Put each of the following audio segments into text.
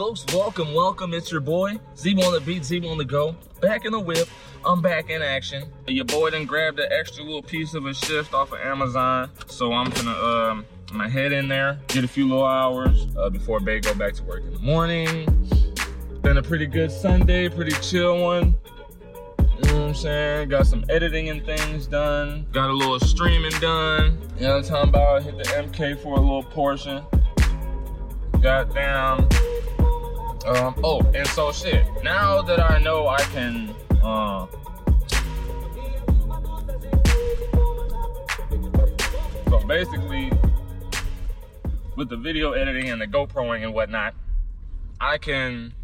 folks. Welcome, welcome. It's your boy Zebo on the beat, Zebo on the go. Back in the whip. I'm back in action. Your boy done grabbed an extra little piece of a shift off of Amazon, so I'm gonna um. Gonna head in there, get a few little hours uh, before Bay go back to work in the morning. Been a pretty good Sunday, pretty chill one. You know what I'm saying? Got some editing and things done. Got a little streaming done. You know what I'm talking about? Hit the MK for a little portion. Got down. Um, oh, and so shit. Now that I know I can, uh, so basically, with the video editing and the GoProing and whatnot, I can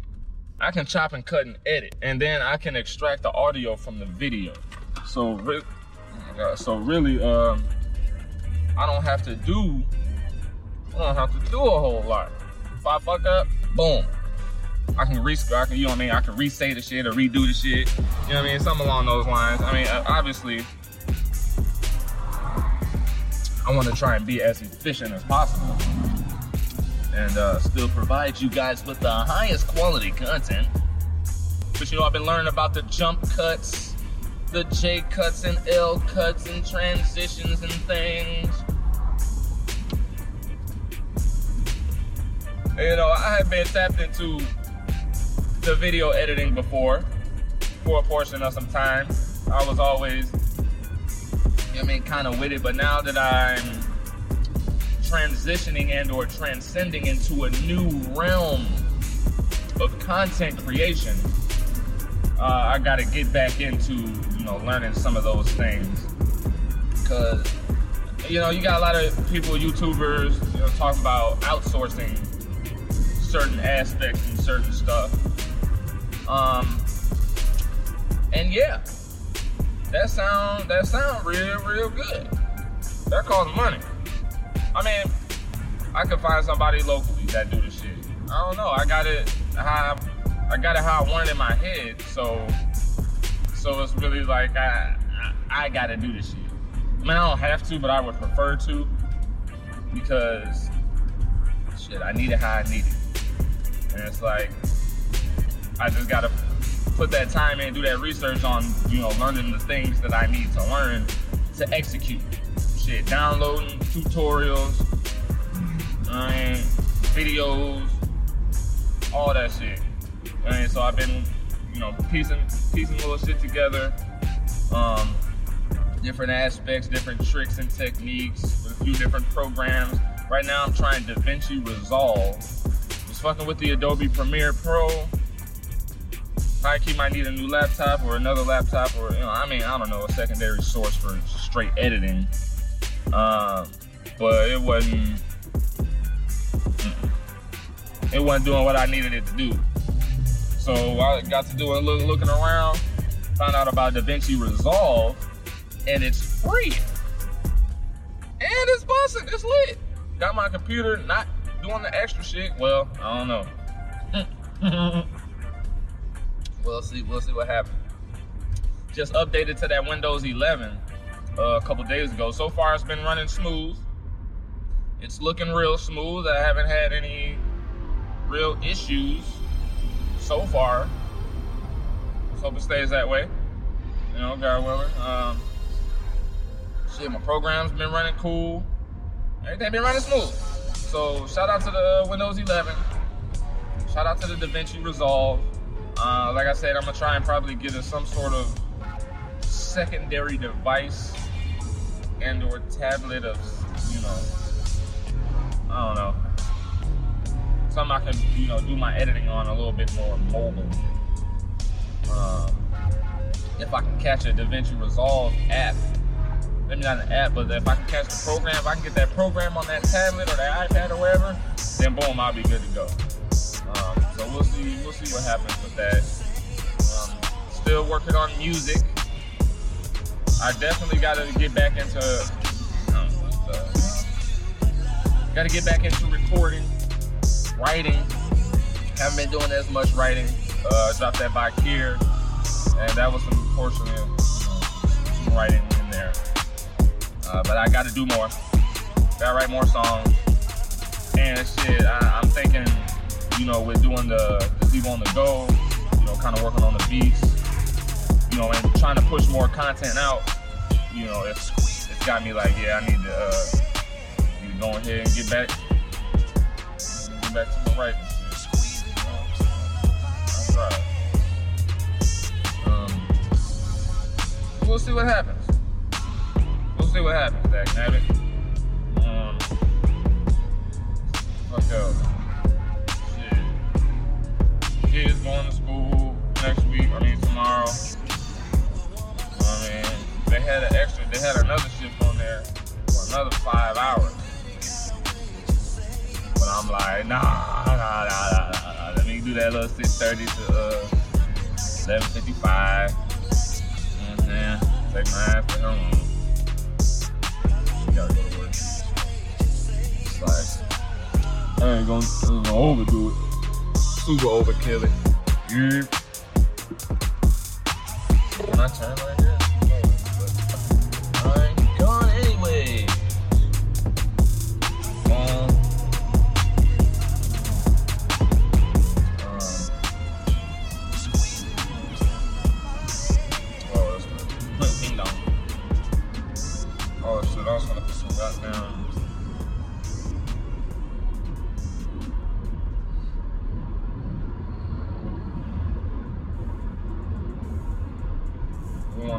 I can chop and cut and edit, and then I can extract the audio from the video. So, re- oh so really, um, I don't have to do I don't have to do a whole lot. If I fuck up, boom. I can re I can, you know what I mean? I can re-say the shit or redo the shit. You know what I mean? Something along those lines. I mean, obviously, I want to try and be as efficient as possible and uh, still provide you guys with the highest quality content. But you know, I've been learning about the jump cuts, the J cuts and L cuts and transitions and things. You know, I have been tapped into the video editing before for a portion of some time. I was always, I mean, kind of with it, but now that I'm transitioning and or transcending into a new realm of content creation, uh, I got to get back into, you know, learning some of those things. Because, you know, you got a lot of people, YouTubers, you know, talking about outsourcing certain aspects and certain stuff. Um, and yeah, that sound that sound real real good. That costs money. I mean, I could find somebody locally that do the shit. I don't know. I got it how I, got it how I want it in my head. So so it's really like I I, I gotta do this shit. I mean, I don't have to, but I would prefer to because shit, I need it how I need it. And it's like I just gotta put that time in, do that research on, you know, learning the things that I need to learn to execute. Shit, downloading tutorials, I videos, all that shit. And so I've been, you know, piecing piecing little shit together. Um, different aspects, different tricks and techniques with a few different programs. Right now I'm trying DaVinci Resolve was fucking with the Adobe Premiere Pro. Key might need a new laptop or another laptop or you know, I mean, I don't know, a secondary source for straight editing. Um, but it wasn't it wasn't doing what I needed it to do. So I got to do a look looking around, found out about DaVinci Resolve, and it's free. And it's busting, it's lit. Got my computer not doing the extra shit. Well, I don't know. we'll see. We'll see what happens. Just updated to that Windows 11 uh, a couple days ago. So far, it's been running smooth. It's looking real smooth. I haven't had any real issues so far. Let's hope it stays that way. You know, God willing. Um, shit, my program's been running cool. Everything been running smooth. So shout out to the Windows 11. Shout out to the DaVinci Resolve. Uh, like I said, I'm gonna try and probably get us some sort of secondary device and or tablet of, you know, I don't know, something I can, you know, do my editing on a little bit more mobile. Um, if I can catch a DaVinci Resolve app, maybe not an app, but if I can catch the program, if I can get that program on that tablet or that iPad or wherever, then boom, I'll be good to go. We'll see, we'll see what happens with that. Um, still working on music. I definitely got to get back into, um, uh, got to get back into recording, writing. Haven't been doing as much writing. Uh, dropped that by here, and that was some portion of some writing in there. Uh, but I got to do more. Gotta write more songs. And shit, I, am thinking, you know, with doing the, the on the go, you know, kind of working on the beats, you know, and trying to push more content out, you know, it's it's got me like, yeah, I need to, uh, go ahead and get back, get back to my writing. Um, we'll see what happens. We'll see what happens, Dak Nabbit. Um, fuck up. Kids going to school next week, I mean tomorrow. I mean, they had an extra, they had another shift on there for another five hours. But I'm like, nah, nah, nah, nah, nah Let me do that little 630 to uh, 755. You know what I'm saying? Take my ass to home. gotta go to work. It's I ain't gonna, ain't gonna overdo it. Super overkill it. Yeah. My turn right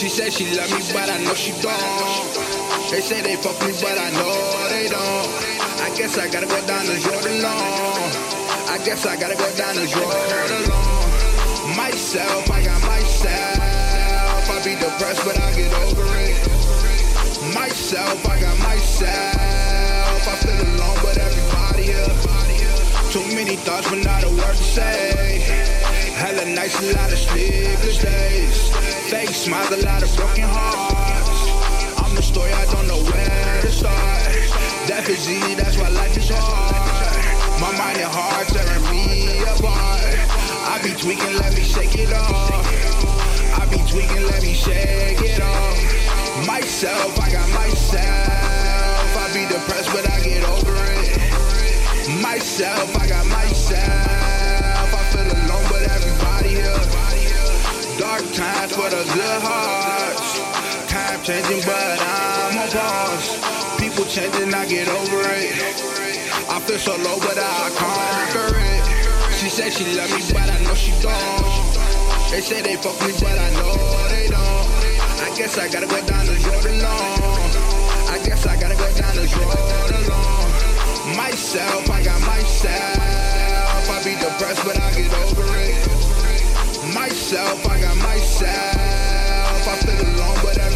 She said she love me, but I know she don't. They say they fuck me, but I know they don't. I guess I gotta go down the road alone. I guess I gotta go down the road alone. Myself, I got myself. I be depressed, but I get over it. Myself, I got myself. I feel alone, but everybody here. Too many thoughts, but not a word to say. Hella nights, a lot of sleepless days. Fake smiles, a lot of broken hearts. I'm the story, I don't know where to start. Death is easy, that's why life is hard. My mind and heart tearing me apart. I be tweaking, let me shake it off. I be tweaking, let me shake it off. Myself, I got myself. I be depressed, but I get over it. Myself, I got myself. Times for the good hearts. Time changing, but I'm on pause. People changing, I get over it. I feel so low, but I conquer it. She said she love me, but I know she don't. They say they fuck me, but I know they don't. I guess I gotta go down the road alone. I guess I gotta go down the road alone. Myself, I got myself. I be depressed, but I get over it myself, I got myself. I feel alone, but everybody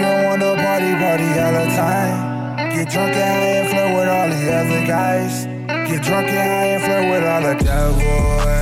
don't wanna party, party all the time. Get drunk and high and flirt with all the other guys. Get drunk and high and flirt with all the devils.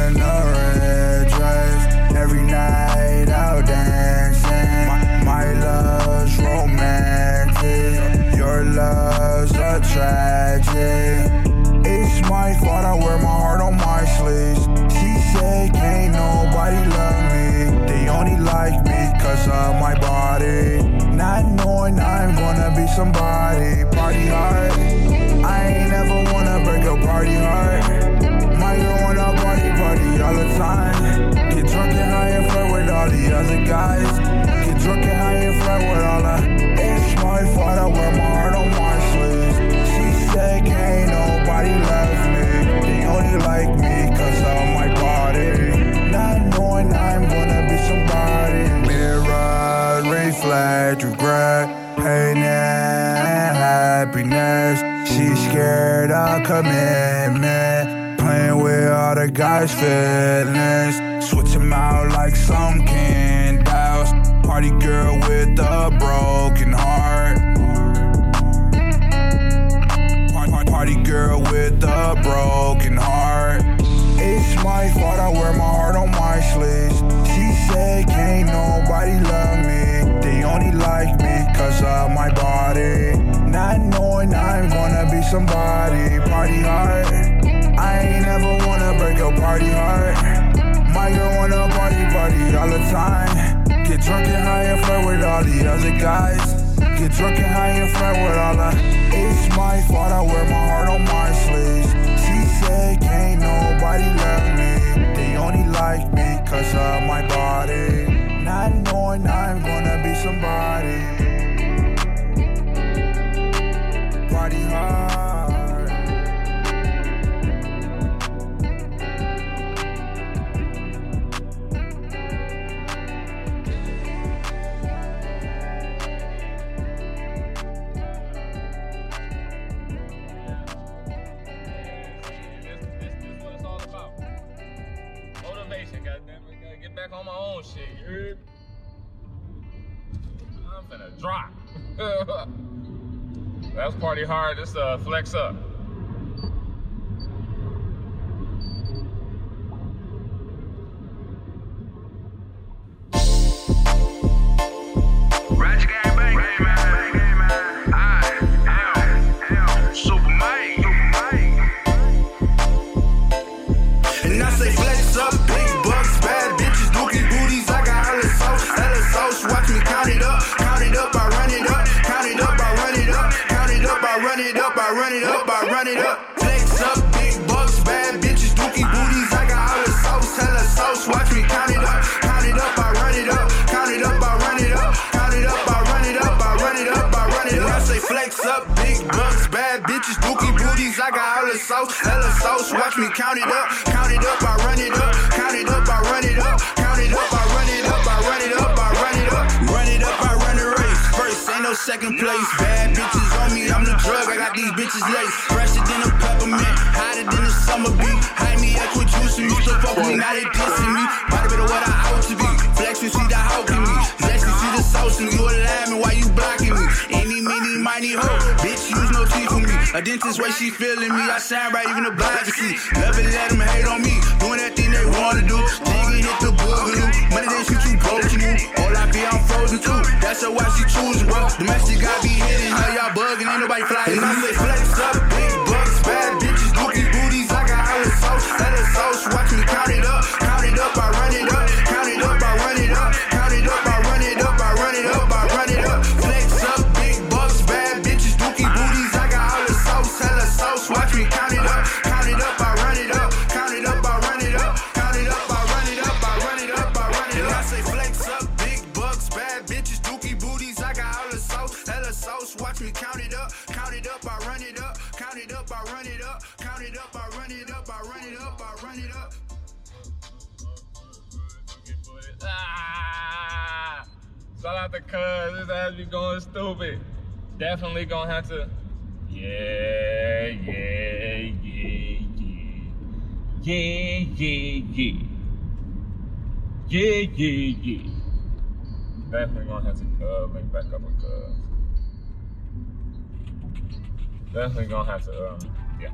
Guys' feelings. Switch out like some candles. Party girl with a broken heart. Party, party girl with a broken heart. It's my fault I wear my heart on my sleeves. She said can't nobody love me. They only like me cause of my body. Not knowing I'm gonna be somebody. Party hard. I ain't never wanna break your party heart. My girl wanna party, party all the time. Get drunk and high and flirt with all the other guys. Get drunk and high and flirt with all the. It's my fault I wear my heart on my sleeves. She said can't nobody love me. They only like me cause of my body. Not knowing I'm gonna be somebody. Party hard. Finna drop. That's party hard. This uh flex up. Up, I run it up. Flex up, big bucks, bad bitches, dookie booties. I got hella sauce, hella sauce. Watch me count it up, count it up, I run it up, count it up, I run it up, count it up, I run it up, I run it up, I run it up. I say flex up, big bucks, bad bitches, dookie booties. I got hella sauce, hella sauce. Watch me count it up, count it up, I run it up, second place. Bad bitches on me, I'm the drug. I got these bitches laced, fresher than a peppermint, hotter than a summer bee. Hide me up with juicing me, still fuck with me, now they dissing me. Body bit of what I ought to be. Flex and see the how can me. Zesty see the sauce in me. You a lamb, why you blocking me? Any, mini, mighty hoe. Bitch, use no teeth for me. A dentist way she feeling me. I sound right, even the blind can see. Love it, let them hate on me. Doing that thing they wanna do. Jiggy hit the boogaloo. Money they shoot you broke you. All I be, I'm frozen too. That's a why she choosing, bro. The Domestic got be hitting. How y'all bugging? Ain't nobody flying. Definitely gonna have to. Yeah, yeah, yeah, yeah. Yeah, yeah, yeah. Yeah, yeah. Definitely gonna have to uh, link back up with Cuz. definitely gonna have to. Um, yeah,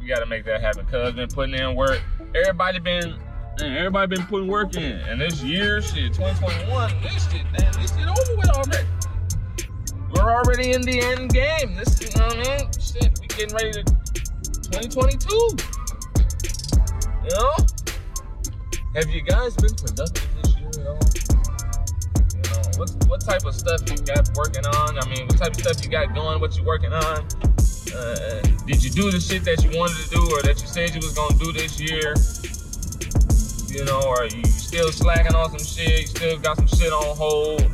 we gotta make that happen. Cuz been putting in work. Everybody been. Man, everybody been putting work in, and this year, shit, 2021, this shit, man, this shit over with already. We're already in the end game. This, is, you know what I mean? Shit, we getting ready to 2022. You know? Have you guys been productive this year at all? You know, what, what type of stuff you got working on? I mean, what type of stuff you got going? What you working on? Uh, did you do the shit that you wanted to do or that you said you was gonna do this year? You know, or you still slacking on some shit? You still got some shit on hold?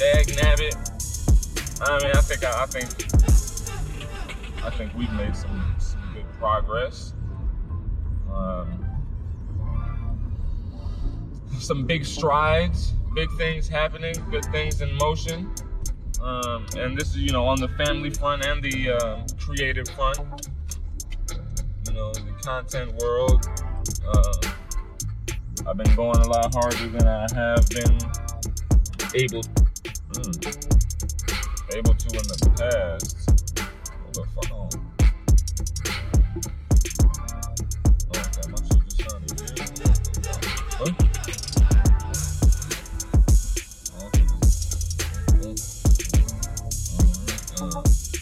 Dag nabbit. I mean, I think I, think I think we've made some, some good progress. Um, some big strides, big things happening, good things in motion. Um, and this is, you know, on the family front and the um, creative front. You know, the content world. Uh, I've been going a lot harder than I have been able mm, able to in the past. Hold the fuck on. Okay, my shit just sounded weird. Huh? Shout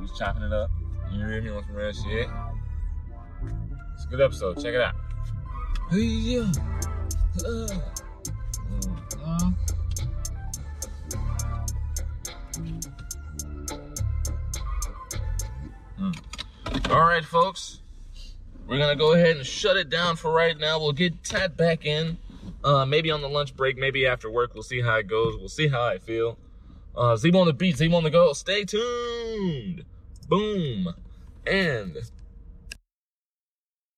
He was chopping it up. You hear me on some real shit. It's a good episode. Check it out. Hey, yeah. Uh, uh, All right, folks. We're gonna go ahead and shut it down for right now. We'll get Tat back in, uh, maybe on the lunch break, maybe after work. We'll see how it goes. We'll see how I feel. Uh, Zebo on the beat, Zebo on the go. Stay tuned. Boom. And